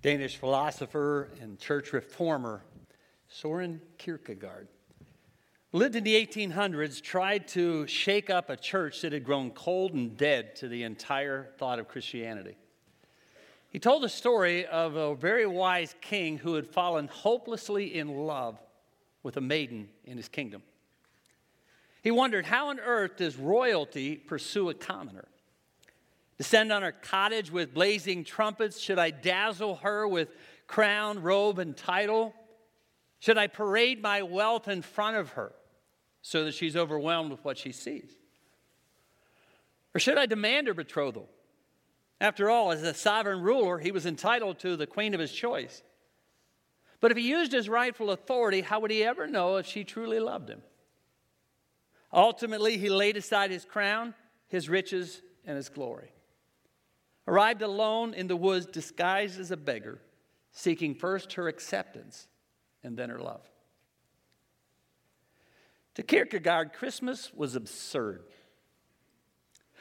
Danish philosopher and church reformer Soren Kierkegaard lived in the 1800s, tried to shake up a church that had grown cold and dead to the entire thought of Christianity. He told the story of a very wise king who had fallen hopelessly in love with a maiden in his kingdom. He wondered, how on earth does royalty pursue a commoner? Descend on her cottage with blazing trumpets? Should I dazzle her with crown, robe, and title? Should I parade my wealth in front of her so that she's overwhelmed with what she sees? Or should I demand her betrothal? After all, as a sovereign ruler, he was entitled to the queen of his choice. But if he used his rightful authority, how would he ever know if she truly loved him? Ultimately, he laid aside his crown, his riches, and his glory. Arrived alone in the woods, disguised as a beggar, seeking first her acceptance and then her love. To Kierkegaard, Christmas was absurd.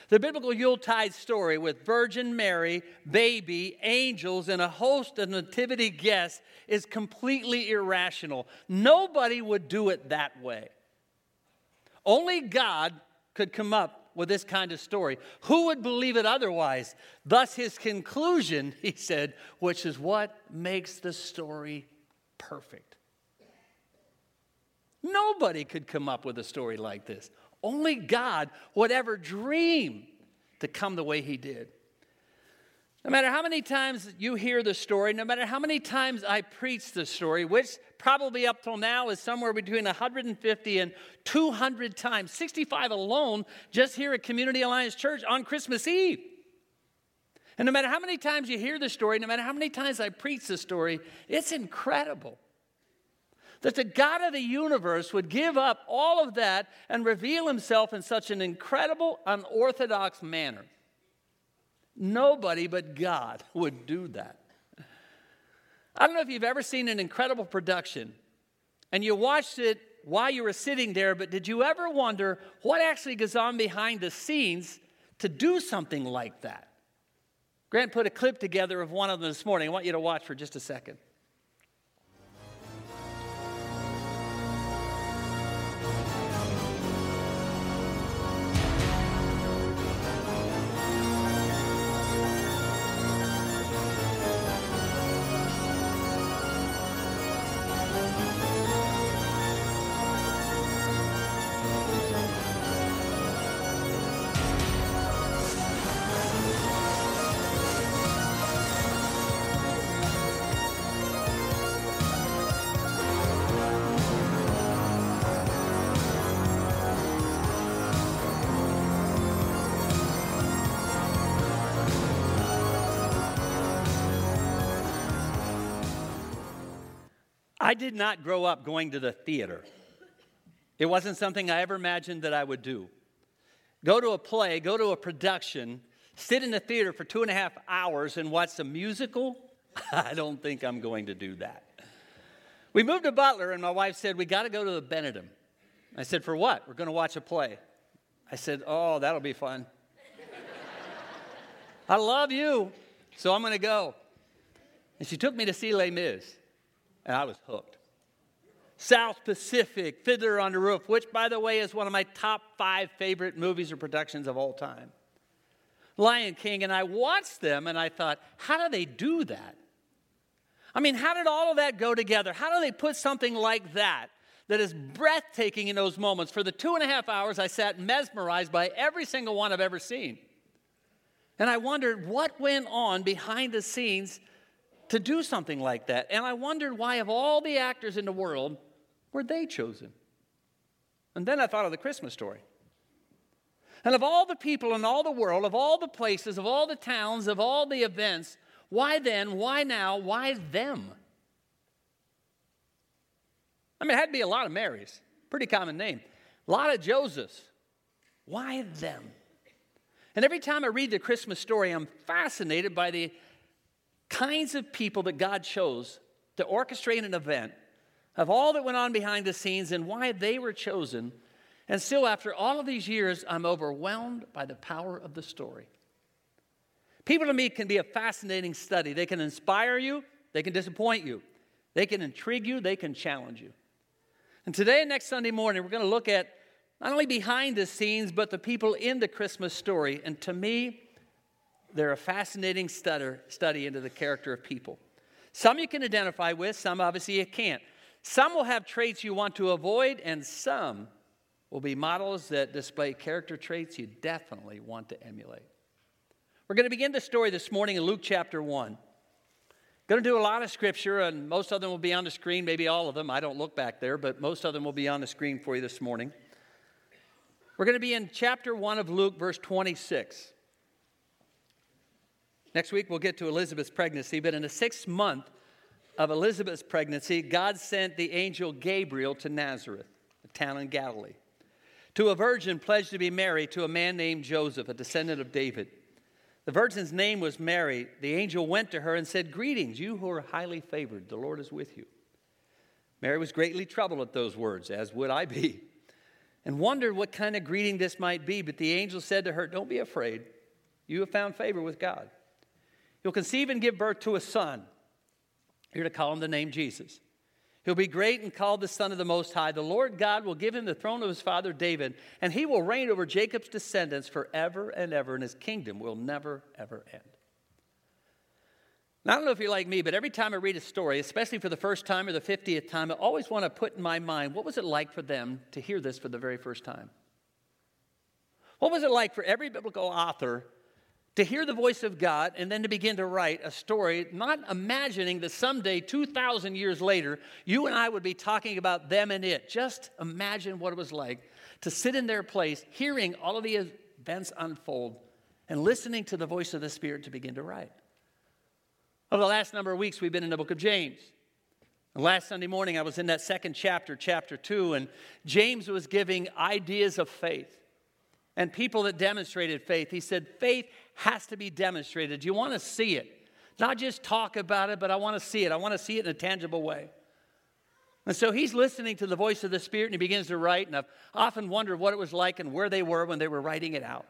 The biblical Yuletide story with Virgin Mary, baby, angels, and a host of nativity guests is completely irrational. Nobody would do it that way. Only God could come up with this kind of story. Who would believe it otherwise? Thus, his conclusion, he said, which is what makes the story perfect. Nobody could come up with a story like this. Only God would ever dream to come the way He did. No matter how many times you hear the story, no matter how many times I preach the story, which probably up till now is somewhere between 150 and 200 times, 65 alone, just here at Community Alliance Church on Christmas Eve. And no matter how many times you hear the story, no matter how many times I preach the story, it's incredible that the God of the universe would give up all of that and reveal himself in such an incredible, unorthodox manner. Nobody but God would do that. I don't know if you've ever seen an incredible production and you watched it while you were sitting there, but did you ever wonder what actually goes on behind the scenes to do something like that? Grant put a clip together of one of them this morning. I want you to watch for just a second. I did not grow up going to the theater. It wasn't something I ever imagined that I would do. Go to a play, go to a production, sit in the theater for two and a half hours and watch a musical? I don't think I'm going to do that. We moved to Butler, and my wife said, We got to go to the Benedum. I said, For what? We're going to watch a play. I said, Oh, that'll be fun. I love you, so I'm going to go. And she took me to see Les Mis and I was hooked. South Pacific, Fiddler on the Roof, which, by the way, is one of my top five favorite movies or productions of all time. Lion King, and I watched them and I thought, how do they do that? I mean, how did all of that go together? How do they put something like that that is breathtaking in those moments? For the two and a half hours, I sat mesmerized by every single one I've ever seen. And I wondered what went on behind the scenes to do something like that. And I wondered why, of all the actors in the world, were they chosen? And then I thought of the Christmas story. And of all the people in all the world, of all the places, of all the towns, of all the events, why then, why now, why them? I mean, it had to be a lot of Marys, pretty common name. A lot of Josephs. Why them? And every time I read the Christmas story, I'm fascinated by the kinds of people that God chose to orchestrate an event, of all that went on behind the scenes and why they were chosen. And still, after all of these years, I'm overwhelmed by the power of the story. People to me can be a fascinating study. They can inspire you, they can disappoint you, they can intrigue you, they can challenge you. And today and next Sunday morning, we're going to look at not only behind the scenes, but the people in the Christmas story. And to me, they're a fascinating study into the character of people. Some you can identify with, some obviously you can't. Some will have traits you want to avoid, and some will be models that display character traits you definitely want to emulate. We're going to begin the story this morning in Luke chapter 1. Going to do a lot of scripture, and most of them will be on the screen, maybe all of them. I don't look back there, but most of them will be on the screen for you this morning. We're going to be in chapter 1 of Luke, verse 26. Next week, we'll get to Elizabeth's pregnancy, but in the sixth month of Elizabeth's pregnancy, God sent the angel Gabriel to Nazareth, a town in Galilee, to a virgin pledged to be married to a man named Joseph, a descendant of David. The virgin's name was Mary. The angel went to her and said, Greetings, you who are highly favored, the Lord is with you. Mary was greatly troubled at those words, as would I be and wondered what kind of greeting this might be. But the angel said to her, Don't be afraid. You have found favor with God. You'll conceive and give birth to a son. You're to call him the name Jesus. He'll be great and called the Son of the Most High. The Lord God will give him the throne of his father David, and he will reign over Jacob's descendants forever and ever, and his kingdom will never, ever end. Now, I don't know if you're like me, but every time I read a story, especially for the first time or the 50th time, I always want to put in my mind what was it like for them to hear this for the very first time? What was it like for every biblical author to hear the voice of God and then to begin to write a story, not imagining that someday, 2,000 years later, you and I would be talking about them and it. Just imagine what it was like to sit in their place, hearing all of the events unfold, and listening to the voice of the Spirit to begin to write. Over the last number of weeks, we've been in the book of James. Last Sunday morning, I was in that second chapter, chapter two, and James was giving ideas of faith and people that demonstrated faith. He said, Faith has to be demonstrated. You want to see it. Not just talk about it, but I want to see it. I want to see it in a tangible way. And so he's listening to the voice of the Spirit and he begins to write. And I've often wondered what it was like and where they were when they were writing it out.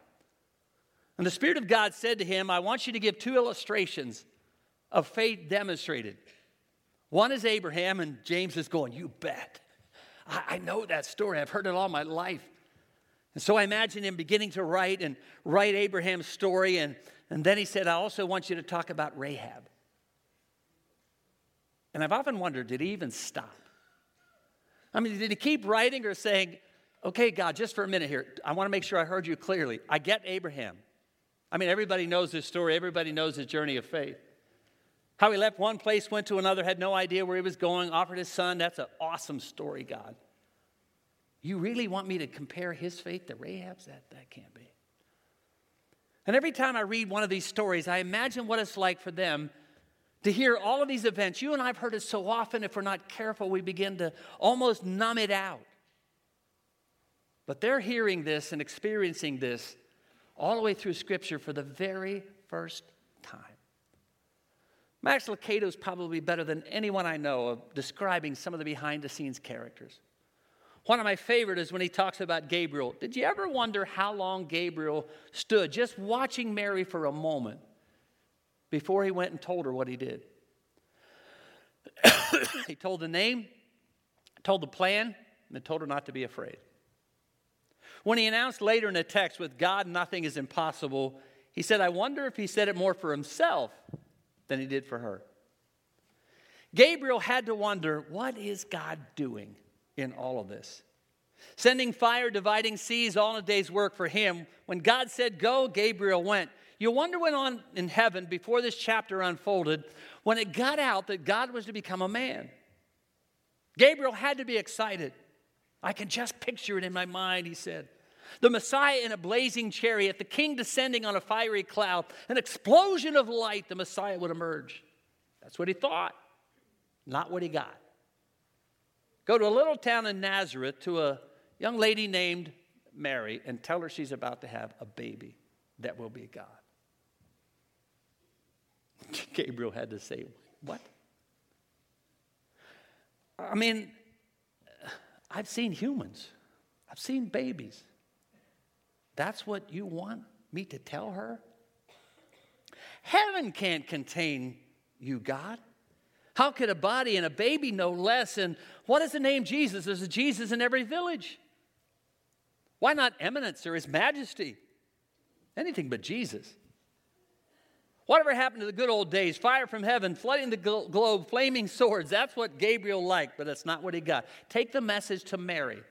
And the Spirit of God said to him, I want you to give two illustrations of faith demonstrated. One is Abraham, and James is going, You bet. I, I know that story. I've heard it all my life. And so I imagine him beginning to write and write Abraham's story. And, and then he said, I also want you to talk about Rahab. And I've often wondered, did he even stop? I mean, did he keep writing or saying, okay, God, just for a minute here, I want to make sure I heard you clearly. I get Abraham. I mean, everybody knows his story, everybody knows his journey of faith. How he left one place, went to another, had no idea where he was going, offered his son. That's an awesome story, God. You really want me to compare his faith to Rahab's? That, that can't be. And every time I read one of these stories, I imagine what it's like for them to hear all of these events. You and I have heard it so often, if we're not careful, we begin to almost numb it out. But they're hearing this and experiencing this all the way through Scripture for the very first time. Max Lucado is probably better than anyone I know of describing some of the behind the scenes characters. One of my favorite is when he talks about Gabriel. Did you ever wonder how long Gabriel stood just watching Mary for a moment before he went and told her what he did? he told the name, told the plan, and told her not to be afraid. When he announced later in the text, with God nothing is impossible, he said, I wonder if he said it more for himself than he did for her. Gabriel had to wonder what is God doing in all of this? Sending fire, dividing seas, all in a day's work for him. When God said go, Gabriel went. You wonder when on in heaven, before this chapter unfolded, when it got out that God was to become a man. Gabriel had to be excited. I can just picture it in my mind, he said. The Messiah in a blazing chariot, the king descending on a fiery cloud, an explosion of light, the Messiah would emerge. That's what he thought, not what he got. Go to a little town in Nazareth to a young lady named Mary and tell her she's about to have a baby that will be God. Gabriel had to say, What? I mean, I've seen humans, I've seen babies. That's what you want me to tell her? Heaven can't contain you, God. How could a body and a baby know less? And what is the name Jesus? There's a Jesus in every village. Why not eminence or his majesty? Anything but Jesus. Whatever happened to the good old days? Fire from heaven, flooding the globe, flaming swords. That's what Gabriel liked, but that's not what he got. Take the message to Mary.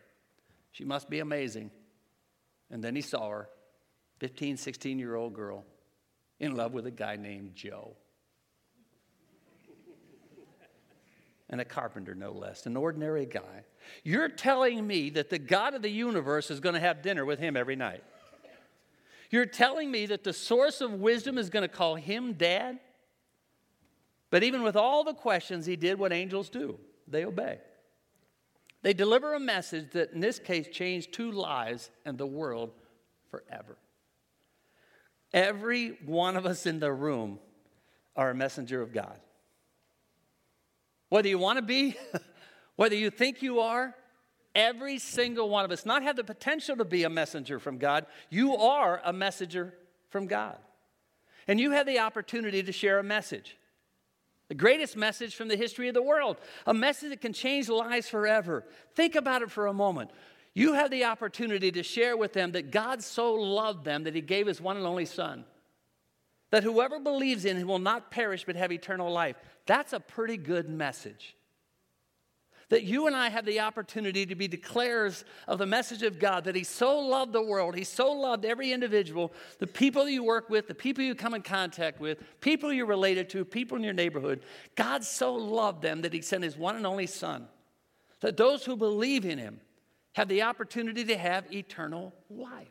She must be amazing. And then he saw her, 15, 16 year old girl, in love with a guy named Joe. And a carpenter, no less, an ordinary guy. You're telling me that the God of the universe is going to have dinner with him every night. You're telling me that the source of wisdom is going to call him dad? But even with all the questions, he did what angels do they obey. They deliver a message that, in this case, changed two lives and the world forever. Every one of us in the room are a messenger of God. Whether you want to be, whether you think you are, every single one of us not have the potential to be a messenger from God. You are a messenger from God. And you have the opportunity to share a message. The greatest message from the history of the world, a message that can change lives forever. Think about it for a moment. You have the opportunity to share with them that God so loved them that he gave his one and only Son. That whoever believes in him will not perish but have eternal life. That's a pretty good message. That you and I have the opportunity to be declarers of the message of God, that He so loved the world, He so loved every individual, the people you work with, the people you come in contact with, people you're related to, people in your neighborhood. God so loved them that He sent His one and only Son. That those who believe in Him have the opportunity to have eternal life.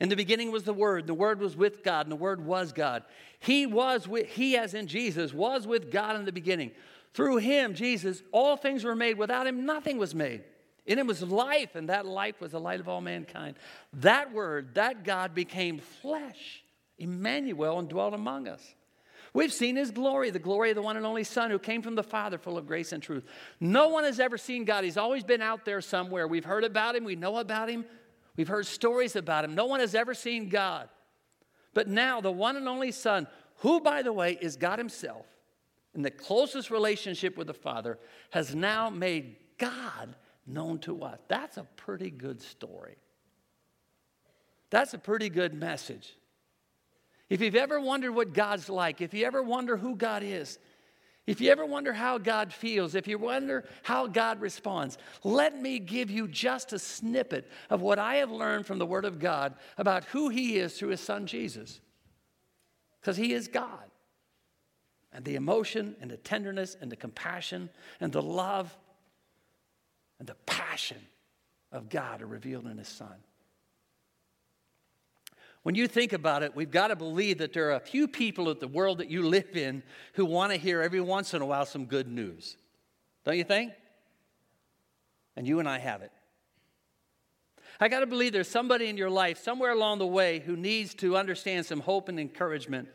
In the beginning was the Word, the Word was with God, and the Word was God. He was with, He, as in Jesus, was with God in the beginning. Through Him, Jesus, all things were made. Without Him, nothing was made. In Him was life, and that life was the light of all mankind. That Word, that God became flesh, Emmanuel, and dwelt among us. We've seen his glory, the glory of the one and only Son who came from the Father, full of grace and truth. No one has ever seen God. He's always been out there somewhere. We've heard about him, we know about him, We've heard stories about him. No one has ever seen God. But now, the one and only Son, who, by the way, is God Himself, in the closest relationship with the Father, has now made God known to us. That's a pretty good story. That's a pretty good message. If you've ever wondered what God's like, if you ever wonder who God is, if you ever wonder how God feels, if you wonder how God responds, let me give you just a snippet of what I have learned from the Word of God about who He is through His Son Jesus. Because He is God. And the emotion and the tenderness and the compassion and the love and the passion of God are revealed in His Son. When you think about it, we've got to believe that there are a few people in the world that you live in who want to hear every once in a while some good news. Don't you think? And you and I have it. I got to believe there's somebody in your life, somewhere along the way, who needs to understand some hope and encouragement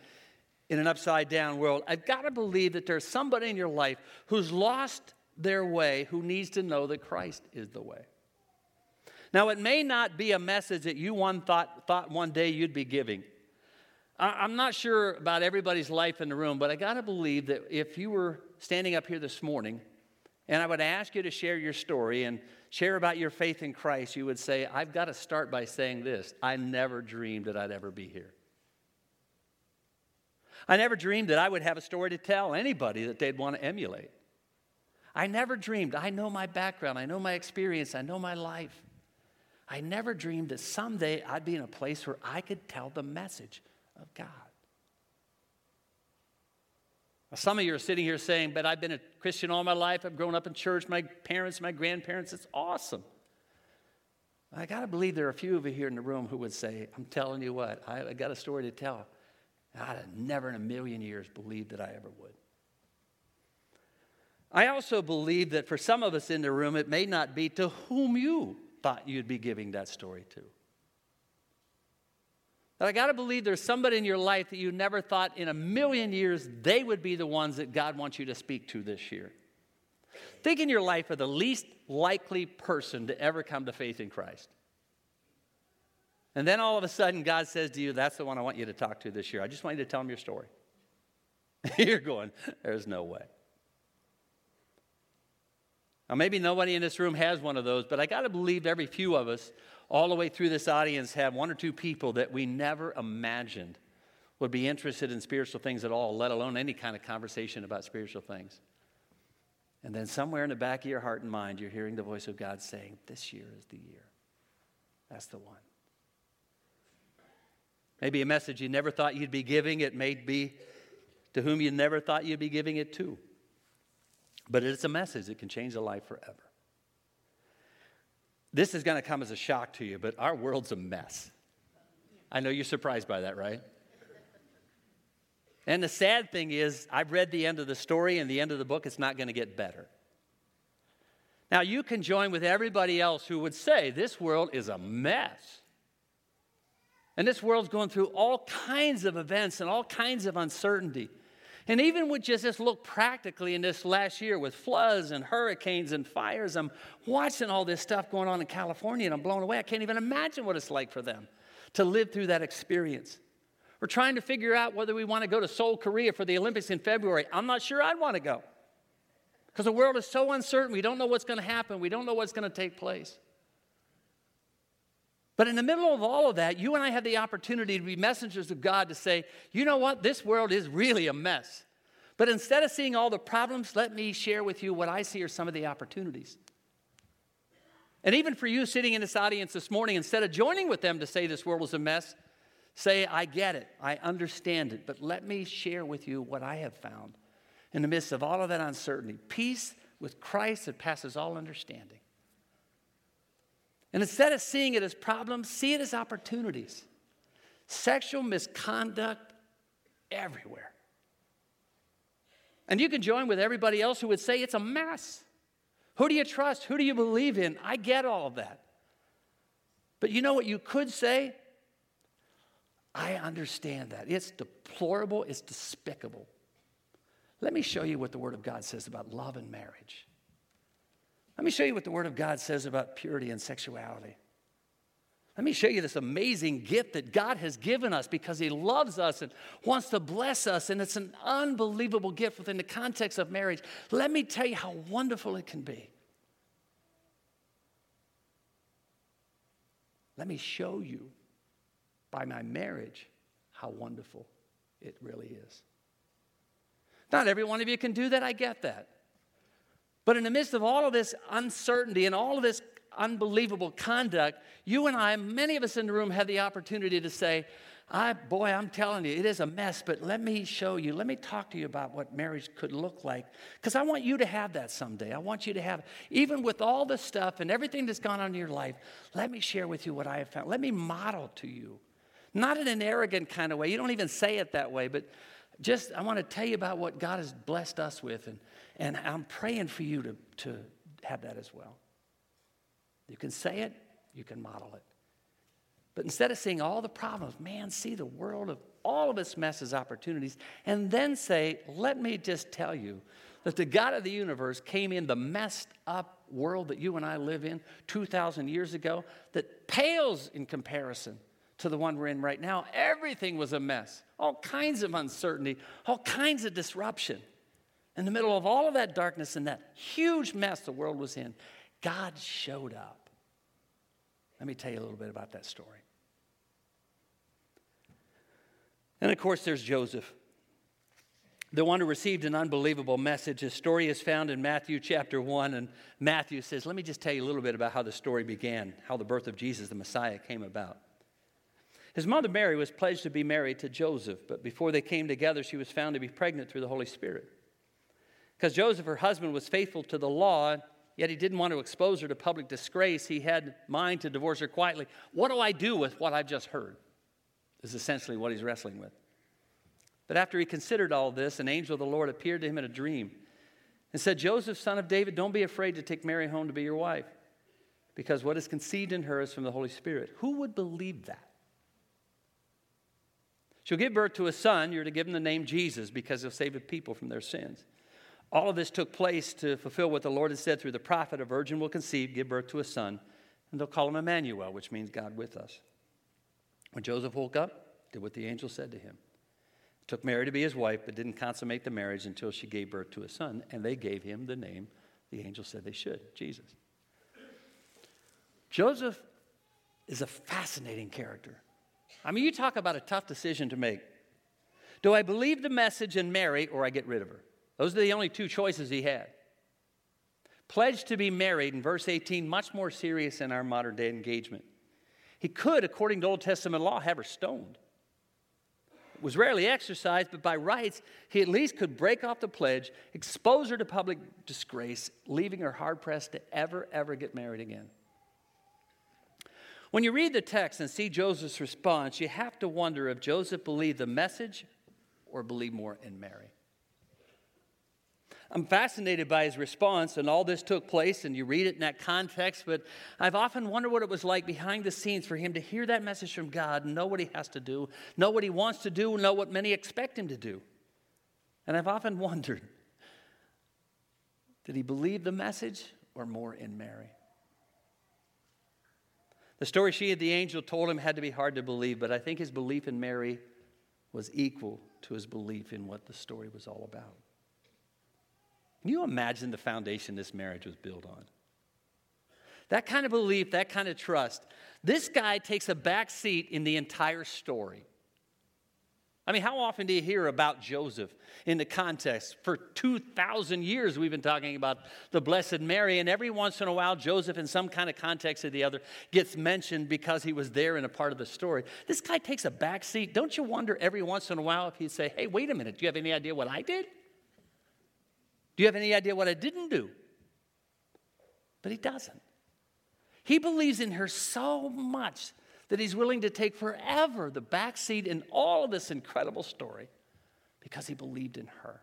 in an upside down world. I've got to believe that there's somebody in your life who's lost their way, who needs to know that Christ is the way. Now, it may not be a message that you one thought, thought one day you'd be giving. I'm not sure about everybody's life in the room, but I got to believe that if you were standing up here this morning and I would ask you to share your story and share about your faith in Christ, you would say, I've got to start by saying this I never dreamed that I'd ever be here. I never dreamed that I would have a story to tell anybody that they'd want to emulate. I never dreamed. I know my background, I know my experience, I know my life. I never dreamed that someday I'd be in a place where I could tell the message of God. Now, some of you are sitting here saying, But I've been a Christian all my life. I've grown up in church, my parents, my grandparents. It's awesome. I got to believe there are a few of you here in the room who would say, I'm telling you what, I, I got a story to tell. I'd have never in a million years believed that I ever would. I also believe that for some of us in the room, it may not be to whom you thought you'd be giving that story to. But I got to believe there's somebody in your life that you never thought in a million years they would be the ones that God wants you to speak to this year. Think in your life of the least likely person to ever come to faith in Christ. And then all of a sudden, God says to you, That's the one I want you to talk to this year. I just want you to tell him your story. You're going, There's no way. Now, maybe nobody in this room has one of those, but I got to believe every few of us, all the way through this audience, have one or two people that we never imagined would be interested in spiritual things at all, let alone any kind of conversation about spiritual things. And then somewhere in the back of your heart and mind, you're hearing the voice of God saying, This year is the year. That's the one. Maybe a message you never thought you'd be giving. It may be to whom you never thought you'd be giving it to. But it's a message that can change a life forever. This is going to come as a shock to you, but our world's a mess. I know you're surprised by that, right? And the sad thing is, I've read the end of the story and the end of the book, it's not going to get better. Now, you can join with everybody else who would say this world is a mess. And this world's going through all kinds of events and all kinds of uncertainty. And even with just this look practically in this last year with floods and hurricanes and fires, I'm watching all this stuff going on in California and I'm blown away. I can't even imagine what it's like for them to live through that experience. We're trying to figure out whether we want to go to Seoul, Korea for the Olympics in February. I'm not sure I'd want to go because the world is so uncertain. We don't know what's going to happen, we don't know what's going to take place. But in the middle of all of that, you and I have the opportunity to be messengers of God to say, you know what? This world is really a mess. But instead of seeing all the problems, let me share with you what I see are some of the opportunities. And even for you sitting in this audience this morning, instead of joining with them to say this world is a mess, say, I get it, I understand it, but let me share with you what I have found in the midst of all of that uncertainty peace with Christ that passes all understanding. And instead of seeing it as problems, see it as opportunities. Sexual misconduct everywhere. And you can join with everybody else who would say it's a mess. Who do you trust? Who do you believe in? I get all of that. But you know what you could say? I understand that. It's deplorable, it's despicable. Let me show you what the Word of God says about love and marriage. Let me show you what the Word of God says about purity and sexuality. Let me show you this amazing gift that God has given us because He loves us and wants to bless us, and it's an unbelievable gift within the context of marriage. Let me tell you how wonderful it can be. Let me show you by my marriage how wonderful it really is. Not every one of you can do that, I get that. But in the midst of all of this uncertainty and all of this unbelievable conduct, you and I, many of us in the room, have the opportunity to say, I, boy, I'm telling you, it is a mess, but let me show you, let me talk to you about what marriage could look like. Because I want you to have that someday. I want you to have, even with all the stuff and everything that's gone on in your life, let me share with you what I have found. Let me model to you. Not in an arrogant kind of way. You don't even say it that way, but just I want to tell you about what God has blessed us with. And and I'm praying for you to, to have that as well. You can say it, you can model it. But instead of seeing all the problems, man, see the world of all of its messes, opportunities, and then say, let me just tell you that the God of the universe came in the messed up world that you and I live in 2,000 years ago that pales in comparison to the one we're in right now. Everything was a mess, all kinds of uncertainty, all kinds of disruption. In the middle of all of that darkness and that huge mess the world was in, God showed up. Let me tell you a little bit about that story. And of course, there's Joseph, the one who received an unbelievable message. His story is found in Matthew chapter 1. And Matthew says, Let me just tell you a little bit about how the story began, how the birth of Jesus, the Messiah, came about. His mother Mary was pledged to be married to Joseph, but before they came together, she was found to be pregnant through the Holy Spirit. Because Joseph, her husband, was faithful to the law, yet he didn't want to expose her to public disgrace. He had mind to divorce her quietly. What do I do with what I've just heard? Is essentially what he's wrestling with. But after he considered all this, an angel of the Lord appeared to him in a dream and said, Joseph, son of David, don't be afraid to take Mary home to be your wife, because what is conceived in her is from the Holy Spirit. Who would believe that? She'll give birth to a son. You're to give him the name Jesus because he'll save the people from their sins. All of this took place to fulfill what the Lord had said through the prophet a virgin will conceive, give birth to a son, and they'll call him Emmanuel, which means God with us. When Joseph woke up, did what the angel said to him. Took Mary to be his wife, but didn't consummate the marriage until she gave birth to a son, and they gave him the name the angel said they should Jesus. Joseph is a fascinating character. I mean, you talk about a tough decision to make. Do I believe the message and marry, or I get rid of her? Those are the only two choices he had. Pledged to be married in verse 18, much more serious in our modern day engagement. He could, according to Old Testament law, have her stoned. It was rarely exercised, but by rights, he at least could break off the pledge, expose her to public disgrace, leaving her hard pressed to ever, ever get married again. When you read the text and see Joseph's response, you have to wonder if Joseph believed the message or believed more in Mary. I'm fascinated by his response, and all this took place, and you read it in that context. But I've often wondered what it was like behind the scenes for him to hear that message from God, know what he has to do, know what he wants to do, know what many expect him to do. And I've often wondered did he believe the message or more in Mary? The story she and the angel told him had to be hard to believe, but I think his belief in Mary was equal to his belief in what the story was all about. Can you imagine the foundation this marriage was built on? That kind of belief, that kind of trust. This guy takes a back seat in the entire story. I mean, how often do you hear about Joseph in the context? For 2,000 years, we've been talking about the Blessed Mary, and every once in a while, Joseph, in some kind of context or the other, gets mentioned because he was there in a part of the story. This guy takes a back seat. Don't you wonder every once in a while if he'd say, Hey, wait a minute, do you have any idea what I did? Do you have any idea what I didn't do? But he doesn't. He believes in her so much that he's willing to take forever the back seat in all of this incredible story because he believed in her.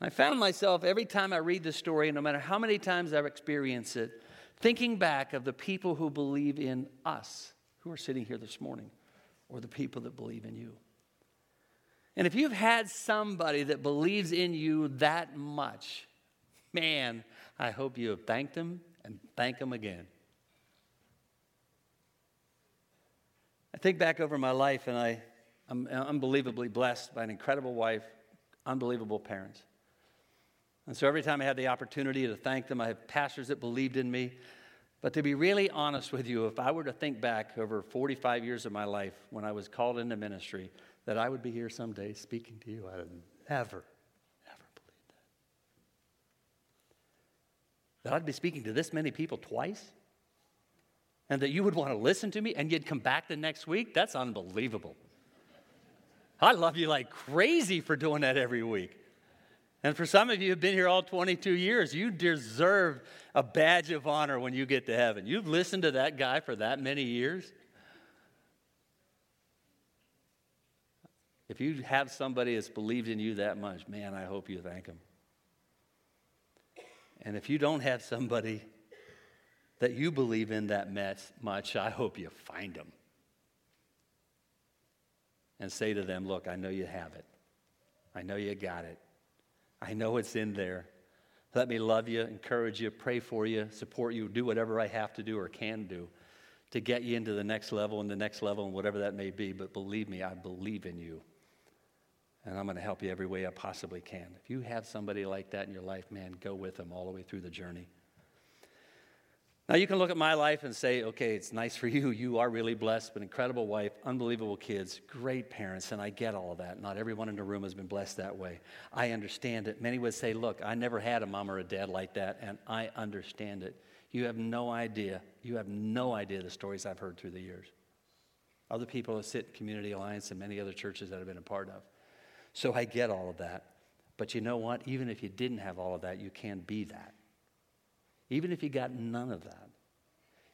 I found myself every time I read this story, no matter how many times I've experienced it, thinking back of the people who believe in us, who are sitting here this morning, or the people that believe in you. And if you've had somebody that believes in you that much, man, I hope you have thanked them and thank them again. I think back over my life and I, I'm unbelievably blessed by an incredible wife, unbelievable parents. And so every time I have the opportunity to thank them, I have pastors that believed in me. But to be really honest with you, if I were to think back over 45 years of my life when I was called into ministry, that I would be here someday speaking to you. I would never, ever believe that. That I'd be speaking to this many people twice? And that you would want to listen to me and you'd come back the next week? That's unbelievable. I love you like crazy for doing that every week. And for some of you who've been here all 22 years, you deserve a badge of honor when you get to heaven. You've listened to that guy for that many years. If you have somebody that's believed in you that much, man, I hope you thank them. And if you don't have somebody that you believe in that much, I hope you find them. And say to them, Look, I know you have it. I know you got it. I know it's in there. Let me love you, encourage you, pray for you, support you, do whatever I have to do or can do to get you into the next level and the next level and whatever that may be. But believe me, I believe in you and I'm going to help you every way I possibly can. If you have somebody like that in your life, man, go with them all the way through the journey. Now, you can look at my life and say, okay, it's nice for you. You are really blessed, an incredible wife, unbelievable kids, great parents, and I get all of that. Not everyone in the room has been blessed that way. I understand it. Many would say, look, I never had a mom or a dad like that, and I understand it. You have no idea. You have no idea the stories I've heard through the years. Other people that sit in Community Alliance and many other churches that I've been a part of. So I get all of that. But you know what? Even if you didn't have all of that, you can be that. Even if you got none of that.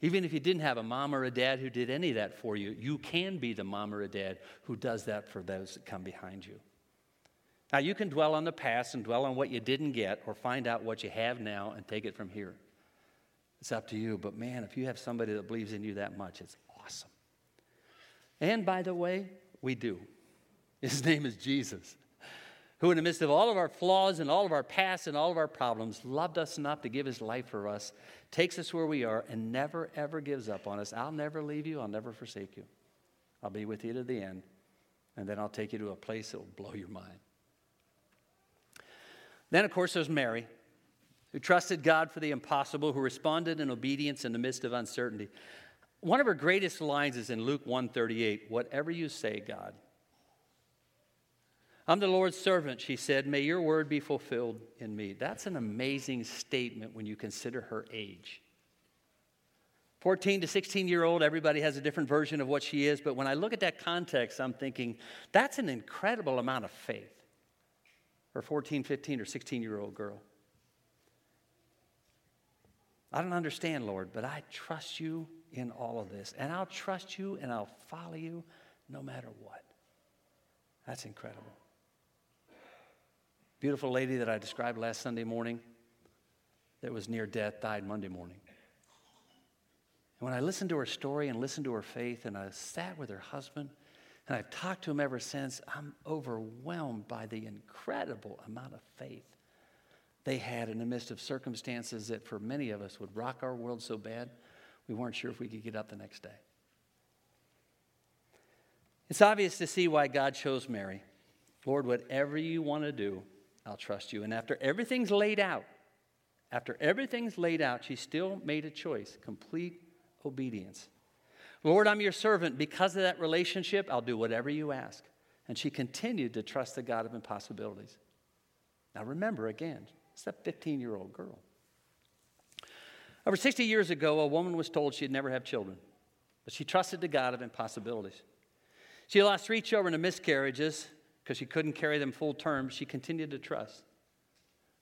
Even if you didn't have a mom or a dad who did any of that for you, you can be the mom or a dad who does that for those that come behind you. Now, you can dwell on the past and dwell on what you didn't get or find out what you have now and take it from here. It's up to you. But man, if you have somebody that believes in you that much, it's awesome. And by the way, we do. His name is Jesus, who, in the midst of all of our flaws and all of our past and all of our problems, loved us enough to give his life for us, takes us where we are, and never, ever gives up on us. I'll never leave you, I'll never forsake you. I'll be with you to the end, and then I'll take you to a place that will blow your mind. Then, of course, there's Mary, who trusted God for the impossible, who responded in obedience in the midst of uncertainty. One of her greatest lines is in Luke 138, "Whatever you say, God." I'm the Lord's servant, she said. May your word be fulfilled in me. That's an amazing statement when you consider her age. 14 to 16 year old, everybody has a different version of what she is, but when I look at that context, I'm thinking that's an incredible amount of faith for a 14, 15, or 16 year old girl. I don't understand, Lord, but I trust you in all of this, and I'll trust you and I'll follow you no matter what. That's incredible. Beautiful lady that I described last Sunday morning that was near death died Monday morning. And when I listened to her story and listened to her faith, and I sat with her husband, and I've talked to him ever since, I'm overwhelmed by the incredible amount of faith they had in the midst of circumstances that for many of us would rock our world so bad we weren't sure if we could get up the next day. It's obvious to see why God chose Mary. Lord, whatever you want to do, I'll trust you. And after everything's laid out, after everything's laid out, she still made a choice complete obedience. Lord, I'm your servant. Because of that relationship, I'll do whatever you ask. And she continued to trust the God of impossibilities. Now remember, again, it's that 15 year old girl. Over 60 years ago, a woman was told she'd never have children, but she trusted the God of impossibilities. She lost three children to miscarriages because she couldn't carry them full term. She continued to trust.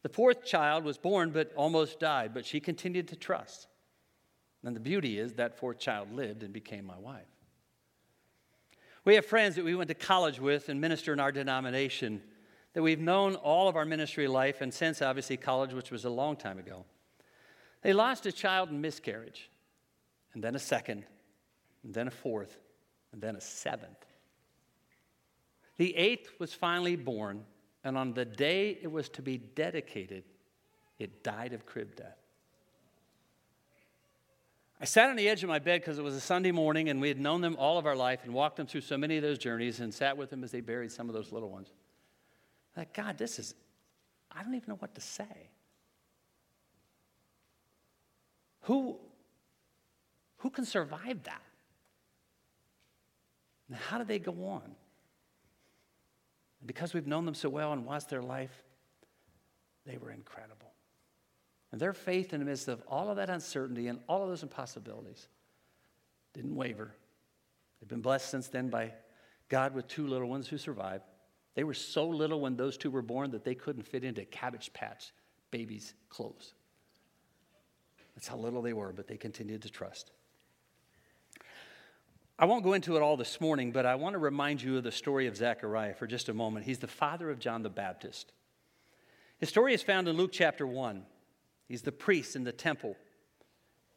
The fourth child was born but almost died, but she continued to trust. And the beauty is that fourth child lived and became my wife. We have friends that we went to college with and minister in our denomination that we've known all of our ministry life and since obviously college, which was a long time ago. They lost a child in miscarriage, and then a second, and then a fourth, and then a seventh. The eighth was finally born, and on the day it was to be dedicated, it died of crib death. I sat on the edge of my bed because it was a Sunday morning and we had known them all of our life and walked them through so many of those journeys and sat with them as they buried some of those little ones. Like, God, this is, I don't even know what to say. Who, who can survive that? How do they go on? And because we've known them so well and watched their life, they were incredible. And their faith in the midst of all of that uncertainty and all of those impossibilities didn't waver. They've been blessed since then by God with two little ones who survived. They were so little when those two were born that they couldn't fit into Cabbage Patch babies' clothes. That's how little they were, but they continued to trust. I won't go into it all this morning, but I want to remind you of the story of Zechariah for just a moment. He's the father of John the Baptist. His story is found in Luke chapter 1. He's the priest in the temple.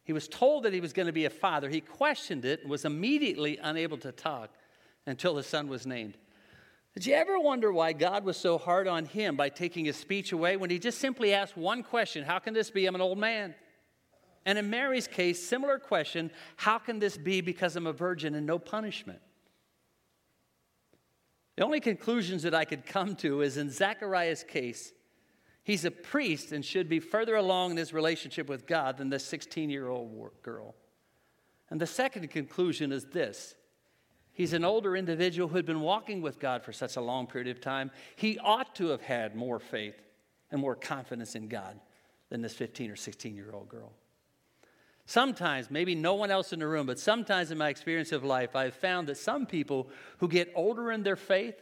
He was told that he was going to be a father. He questioned it and was immediately unable to talk until his son was named. Did you ever wonder why God was so hard on him by taking his speech away when he just simply asked one question How can this be? I'm an old man. And in Mary's case, similar question How can this be because I'm a virgin and no punishment? The only conclusions that I could come to is in Zechariah's case, He's a priest and should be further along in his relationship with God than the 16 year old girl. And the second conclusion is this He's an older individual who had been walking with God for such a long period of time. He ought to have had more faith and more confidence in God than this 15 or 16 year old girl. Sometimes, maybe no one else in the room, but sometimes in my experience of life, I've found that some people who get older in their faith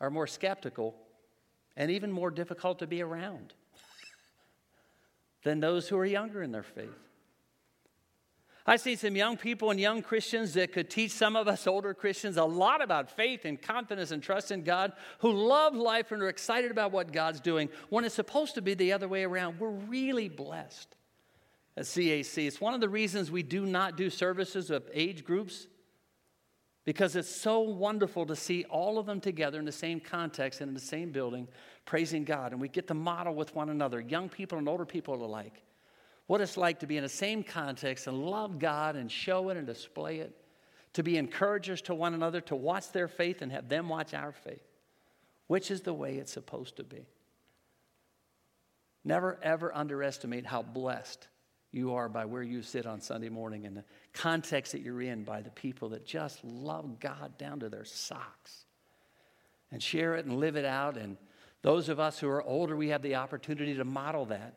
are more skeptical and even more difficult to be around than those who are younger in their faith. I've seen some young people and young Christians that could teach some of us older Christians a lot about faith and confidence and trust in God, who love life and are excited about what God's doing, when it's supposed to be the other way around. We're really blessed at CAC. It's one of the reasons we do not do services of age groups because it's so wonderful to see all of them together in the same context and in the same building, praising God. And we get to model with one another, young people and older people alike, what it's like to be in the same context and love God and show it and display it, to be encouragers to one another, to watch their faith and have them watch our faith, which is the way it's supposed to be. Never, ever underestimate how blessed you are by where you sit on Sunday morning and the context that you're in by the people that just love God down to their socks and share it and live it out. And those of us who are older, we have the opportunity to model that,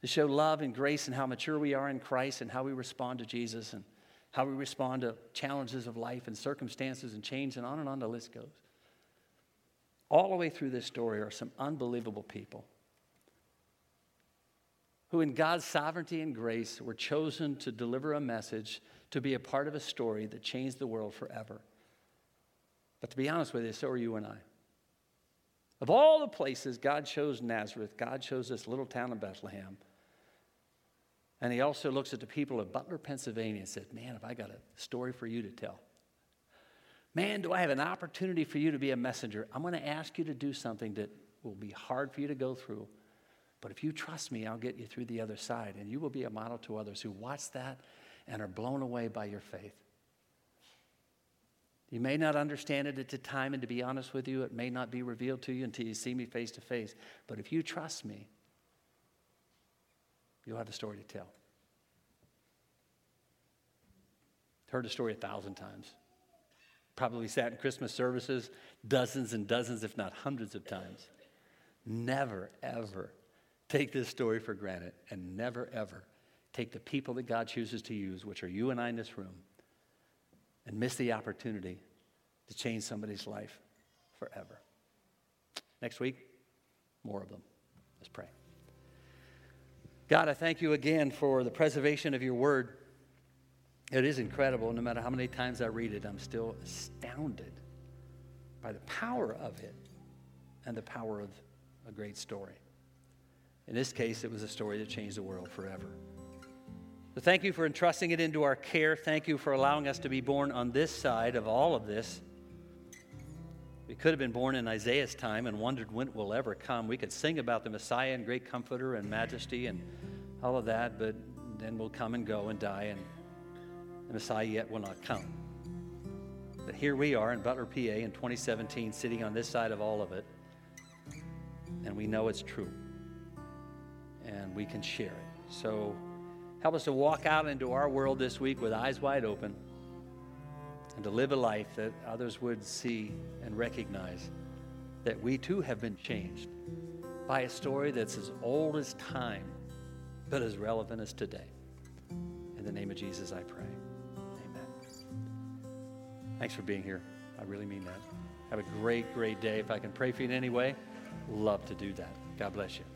to show love and grace and how mature we are in Christ and how we respond to Jesus and how we respond to challenges of life and circumstances and change, and on and on the list goes. All the way through this story are some unbelievable people who, in God's sovereignty and grace, were chosen to deliver a message, to be a part of a story that changed the world forever. But to be honest with you, so are you and I. Of all the places, God chose Nazareth, God chose this little town of Bethlehem. And he also looks at the people of Butler, Pennsylvania, and said, Man, have I got a story for you to tell. Man, do I have an opportunity for you to be a messenger? I'm going to ask you to do something that will be hard for you to go through. But if you trust me, I'll get you through the other side. And you will be a model to others who watch that and are blown away by your faith. You may not understand it at the time, and to be honest with you, it may not be revealed to you until you see me face to face. But if you trust me, you'll have a story to tell. Heard the story a thousand times. Probably sat in Christmas services dozens and dozens, if not hundreds of times. Never, ever take this story for granted and never, ever take the people that God chooses to use, which are you and I in this room, and miss the opportunity to change somebody's life forever. Next week, more of them. Let's pray. God, I thank you again for the preservation of your word. It is incredible. No matter how many times I read it, I'm still astounded by the power of it and the power of a great story. In this case, it was a story that changed the world forever. So thank you for entrusting it into our care. Thank you for allowing us to be born on this side of all of this. We could have been born in Isaiah's time and wondered when it will ever come. We could sing about the Messiah and great comforter and majesty and all of that, but then we'll come and go and die, and the Messiah yet will not come. But here we are in Butler, PA in 2017, sitting on this side of all of it, and we know it's true, and we can share it. So, Help us to walk out into our world this week with eyes wide open and to live a life that others would see and recognize that we too have been changed by a story that's as old as time, but as relevant as today. In the name of Jesus, I pray. Amen. Thanks for being here. I really mean that. Have a great, great day. If I can pray for you in any way, love to do that. God bless you.